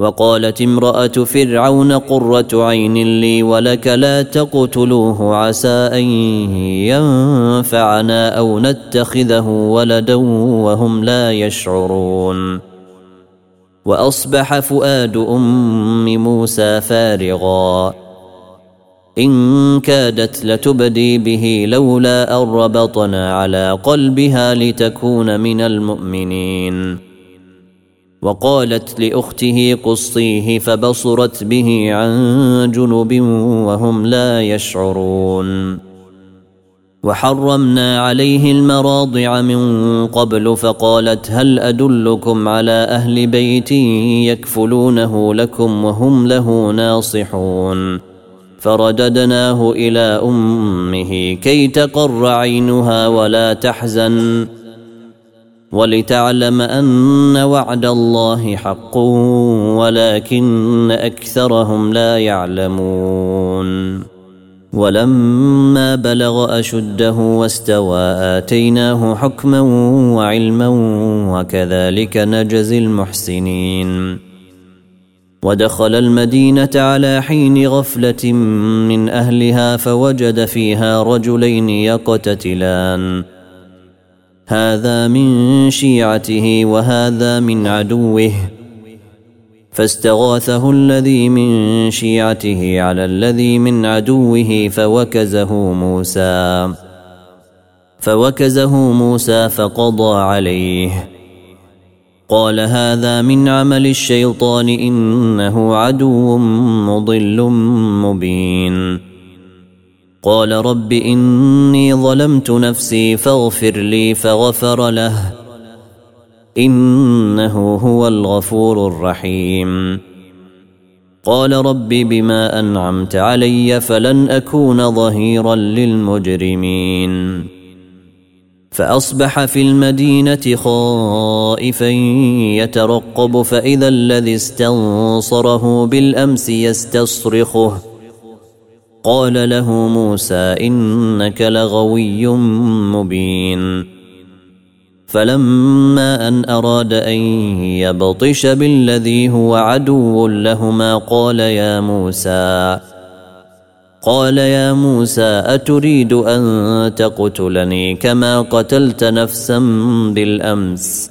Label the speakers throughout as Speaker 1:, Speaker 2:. Speaker 1: وقالت امرأة فرعون قرة عين لي ولك لا تقتلوه عسى أن ينفعنا أو نتخذه ولدا وهم لا يشعرون وأصبح فؤاد أم موسى فارغا إن كادت لتبدي به لولا أن ربطنا على قلبها لتكون من المؤمنين وقالت لاخته قصيه فبصرت به عن جنب وهم لا يشعرون وحرمنا عليه المراضع من قبل فقالت هل ادلكم على اهل بيت يكفلونه لكم وهم له ناصحون فرددناه الى امه كي تقر عينها ولا تحزن ولتعلم ان وعد الله حق ولكن اكثرهم لا يعلمون ولما بلغ اشده واستوى اتيناه حكما وعلما وكذلك نجزي المحسنين ودخل المدينه على حين غفله من اهلها فوجد فيها رجلين يقتتلان هذا من شيعته وهذا من عدوه فاستغاثه الذي من شيعته على الذي من عدوه فوكزه موسى فوكزه موسى فقضى عليه قال هذا من عمل الشيطان انه عدو مضل مبين قال رب اني ظلمت نفسي فاغفر لي فغفر له انه هو الغفور الرحيم قال رب بما انعمت علي فلن اكون ظهيرا للمجرمين فاصبح في المدينه خائفا يترقب فاذا الذي استنصره بالامس يستصرخه قال له موسى انك لغوي مبين فلما ان اراد ان يبطش بالذي هو عدو لهما قال يا موسى قال يا موسى اتريد ان تقتلني كما قتلت نفسا بالامس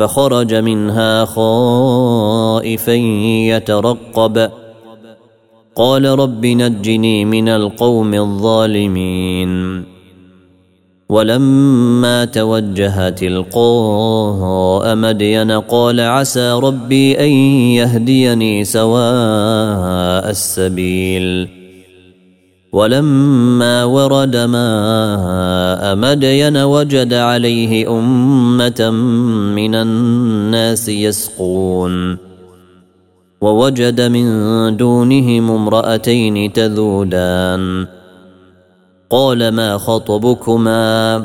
Speaker 1: فخرج منها خائفا يترقب قال رب نجني من القوم الظالمين ولما توجه تلقاء مدين قال عسى ربي ان يهديني سواء السبيل ولما ورد ماء مدين وجد عليه امه من الناس يسقون ووجد من دونهم امراتين تذودان قال ما خطبكما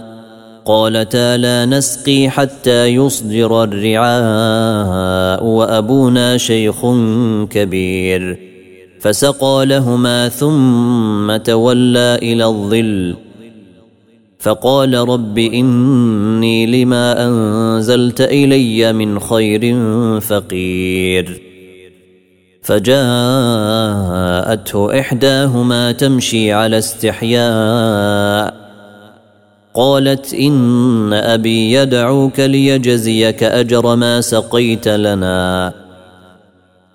Speaker 1: قالتا لا نسقي حتى يصدر الرعاء وابونا شيخ كبير فسقى لهما ثم تولى الى الظل فقال رب اني لما انزلت الي من خير فقير فجاءته احداهما تمشي على استحياء قالت ان ابي يدعوك ليجزيك اجر ما سقيت لنا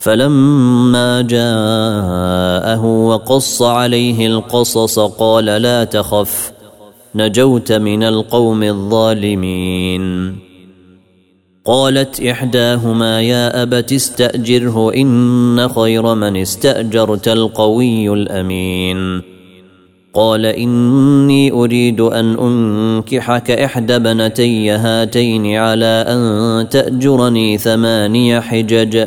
Speaker 1: فلما جاءه وقص عليه القصص قال لا تخف نجوت من القوم الظالمين قالت احداهما يا ابت استاجره ان خير من استاجرت القوي الامين قال اني اريد ان انكحك احدى بنتي هاتين على ان تاجرني ثماني حجج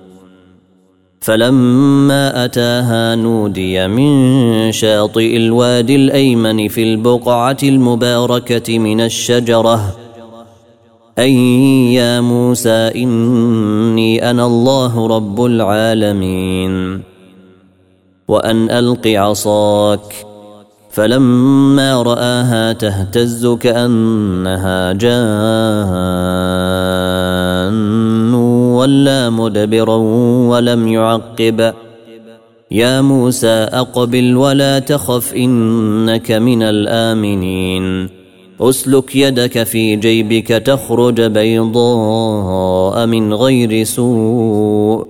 Speaker 1: فلما أتاها نودي من شاطئ الوادي الأيمن في البقعة المباركة من الشجرة أي يا موسى إني أنا الله رب العالمين وأن ألق عصاك فلما رآها تهتز كأنها جان تولى مدبرا ولم يعقب يا موسى اقبل ولا تخف انك من الامنين اسلك يدك في جيبك تخرج بيضاء من غير سوء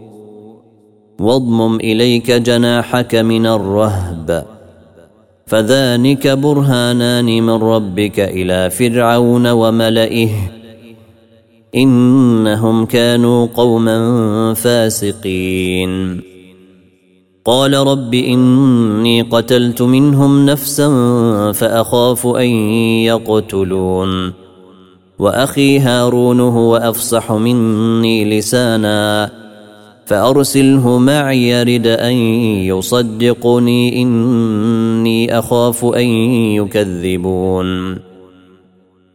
Speaker 1: واضمم اليك جناحك من الرهب فذلك برهانان من ربك الى فرعون وملئه انهم كانوا قوما فاسقين قال رب اني قتلت منهم نفسا فاخاف ان يقتلون واخي هارون هو افصح مني لسانا فارسله معي يرد ان يصدقني اني اخاف ان يكذبون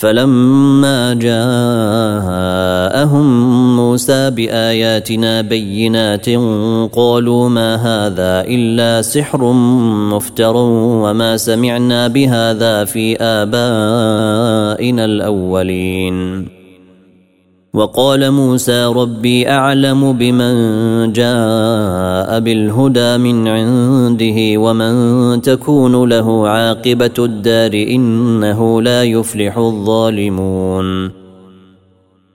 Speaker 1: فلما جاءهم موسى باياتنا بينات قالوا ما هذا الا سحر مفتر وما سمعنا بهذا في ابائنا الاولين وقال موسى ربي اعلم بمن جاء بالهدى من عنده ومن تكون له عاقبه الدار انه لا يفلح الظالمون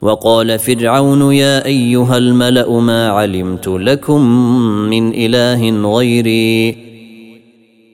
Speaker 1: وقال فرعون يا ايها الملا ما علمت لكم من اله غيري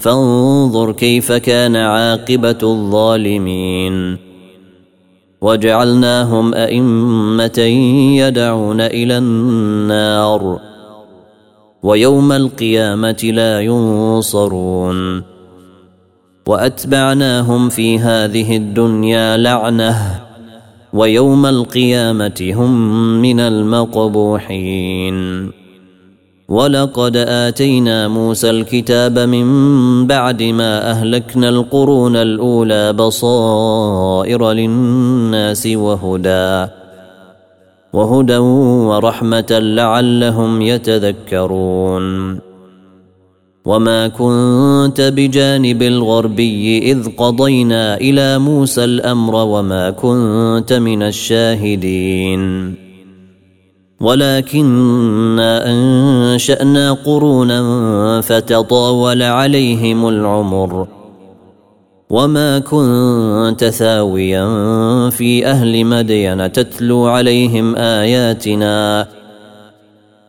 Speaker 1: فانظر كيف كان عاقبه الظالمين وجعلناهم ائمه يدعون الى النار ويوم القيامه لا ينصرون واتبعناهم في هذه الدنيا لعنه ويوم القيامه هم من المقبوحين ولقد آتينا موسى الكتاب من بعد ما أهلكنا القرون الأولى بصائر للناس وهدى وهدى ورحمة لعلهم يتذكرون وما كنت بجانب الغربي إذ قضينا إلى موسى الأمر وما كنت من الشاهدين ولكنا انشانا قرونا فتطاول عليهم العمر وما كنت ثاويا في اهل مدين تتلو عليهم اياتنا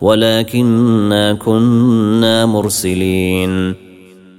Speaker 1: ولكنا كنا مرسلين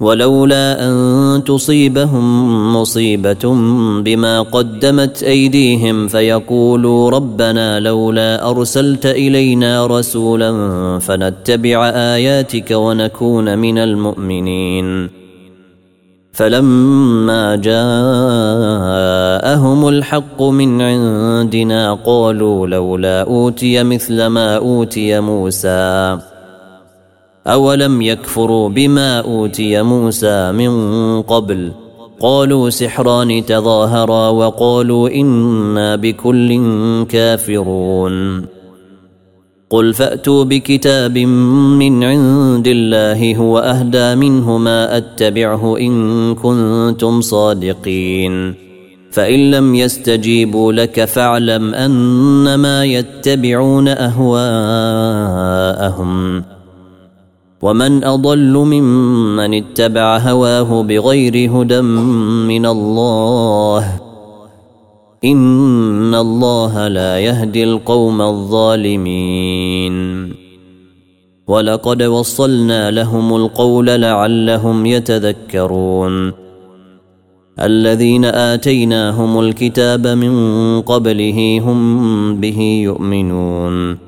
Speaker 1: ولولا ان تصيبهم مصيبه بما قدمت ايديهم فيقولوا ربنا لولا ارسلت الينا رسولا فنتبع اياتك ونكون من المؤمنين فلما جاءهم الحق من عندنا قالوا لولا اوتي مثل ما اوتي موسى أولم يكفروا بما أوتي موسى من قبل قالوا سحران تظاهرا وقالوا إنا بكل كافرون قل فأتوا بكتاب من عند الله هو أهدى منهما أتبعه إن كنتم صادقين فإن لم يستجيبوا لك فاعلم أنما يتبعون أهواءهم ومن اضل ممن اتبع هواه بغير هدى من الله ان الله لا يهدي القوم الظالمين ولقد وصلنا لهم القول لعلهم يتذكرون الذين اتيناهم الكتاب من قبله هم به يؤمنون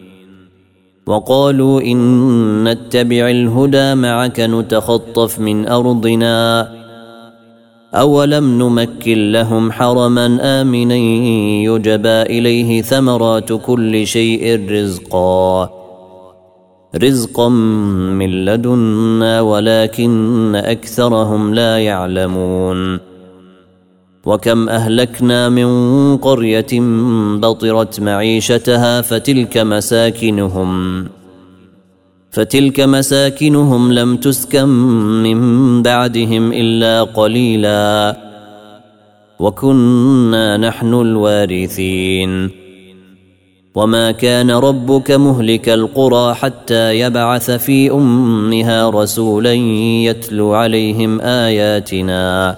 Speaker 1: وقالوا إن نتبع الهدى معك نتخطف من أرضنا أولم نمكن لهم حرما آمنا يجبى إليه ثمرات كل شيء رزقا رزقا من لدنا ولكن أكثرهم لا يعلمون وكم اهلكنا من قريه بطرت معيشتها فتلك مساكنهم فتلك مساكنهم لم تسكن من بعدهم الا قليلا وكنا نحن الوارثين وما كان ربك مهلك القرى حتى يبعث في امها رسولا يتلو عليهم اياتنا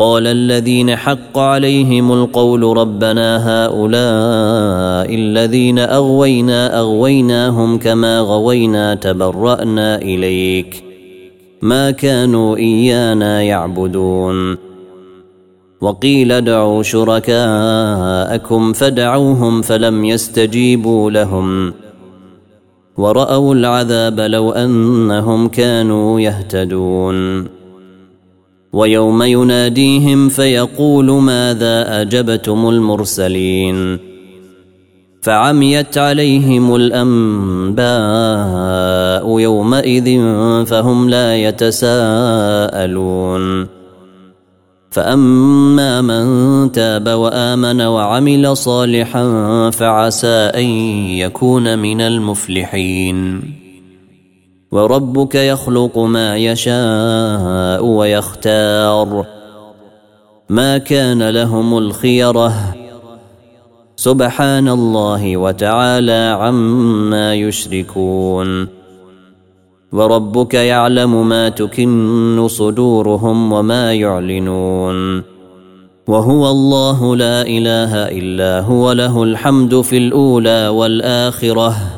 Speaker 1: قال الذين حق عليهم القول ربنا هؤلاء الذين اغوينا اغويناهم كما غوينا تبرانا اليك ما كانوا ايانا يعبدون وقيل ادعوا شركاءكم فدعوهم فلم يستجيبوا لهم وراوا العذاب لو انهم كانوا يهتدون ويوم يناديهم فيقول ماذا اجبتم المرسلين فعميت عليهم الانباء يومئذ فهم لا يتساءلون فاما من تاب وامن وعمل صالحا فعسى ان يكون من المفلحين وربك يخلق ما يشاء ويختار ما كان لهم الخيره سبحان الله وتعالى عما يشركون وربك يعلم ما تكن صدورهم وما يعلنون وهو الله لا اله الا هو له الحمد في الاولى والاخره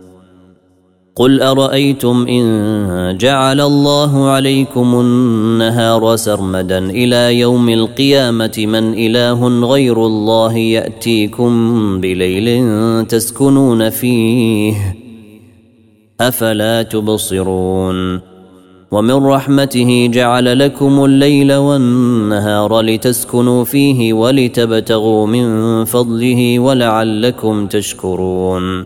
Speaker 1: قل ارايتم ان جعل الله عليكم النهار سرمدا الى يوم القيامه من اله غير الله ياتيكم بليل تسكنون فيه افلا تبصرون ومن رحمته جعل لكم الليل والنهار لتسكنوا فيه ولتبتغوا من فضله ولعلكم تشكرون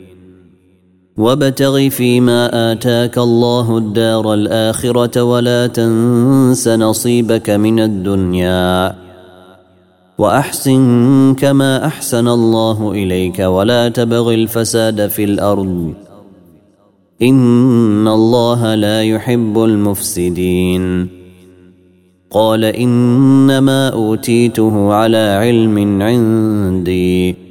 Speaker 1: وابتغ فيما اتاك الله الدار الاخره ولا تنس نصيبك من الدنيا واحسن كما احسن الله اليك ولا تبغ الفساد في الارض ان الله لا يحب المفسدين قال انما اوتيته على علم عندي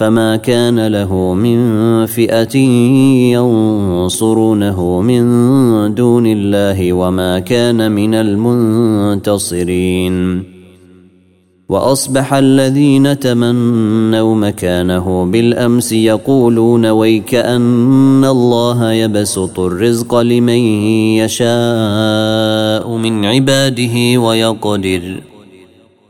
Speaker 1: فما كان له من فئه ينصرونه من دون الله وما كان من المنتصرين واصبح الذين تمنوا مكانه بالامس يقولون ويكأن الله يبسط الرزق لمن يشاء من عباده ويقدر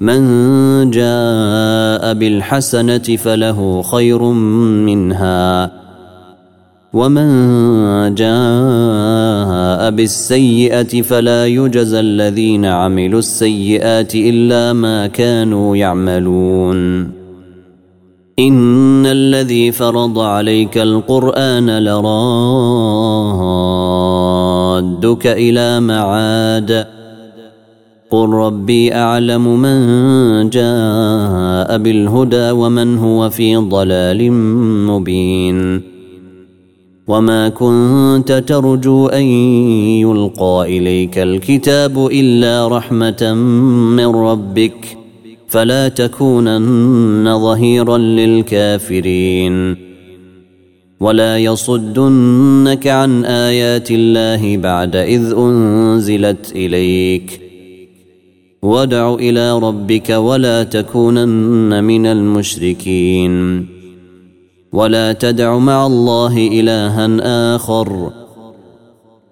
Speaker 1: من جاء بالحسنه فله خير منها ومن جاء بالسيئه فلا يجزى الذين عملوا السيئات الا ما كانوا يعملون ان الذي فرض عليك القران لرادك الى معاد قل ربي اعلم من جاء بالهدى ومن هو في ضلال مبين وما كنت ترجو ان يلقى اليك الكتاب الا رحمه من ربك فلا تكونن ظهيرا للكافرين ولا يصدنك عن ايات الله بعد اذ انزلت اليك وادع الى ربك ولا تكونن من المشركين ولا تدع مع الله الها اخر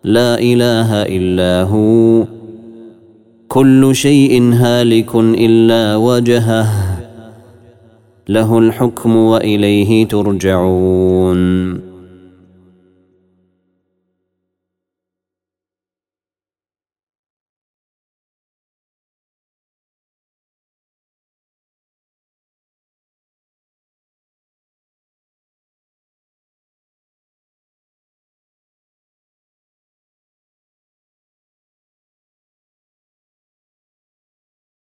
Speaker 1: لا اله الا هو كل شيء هالك الا وجهه له الحكم واليه ترجعون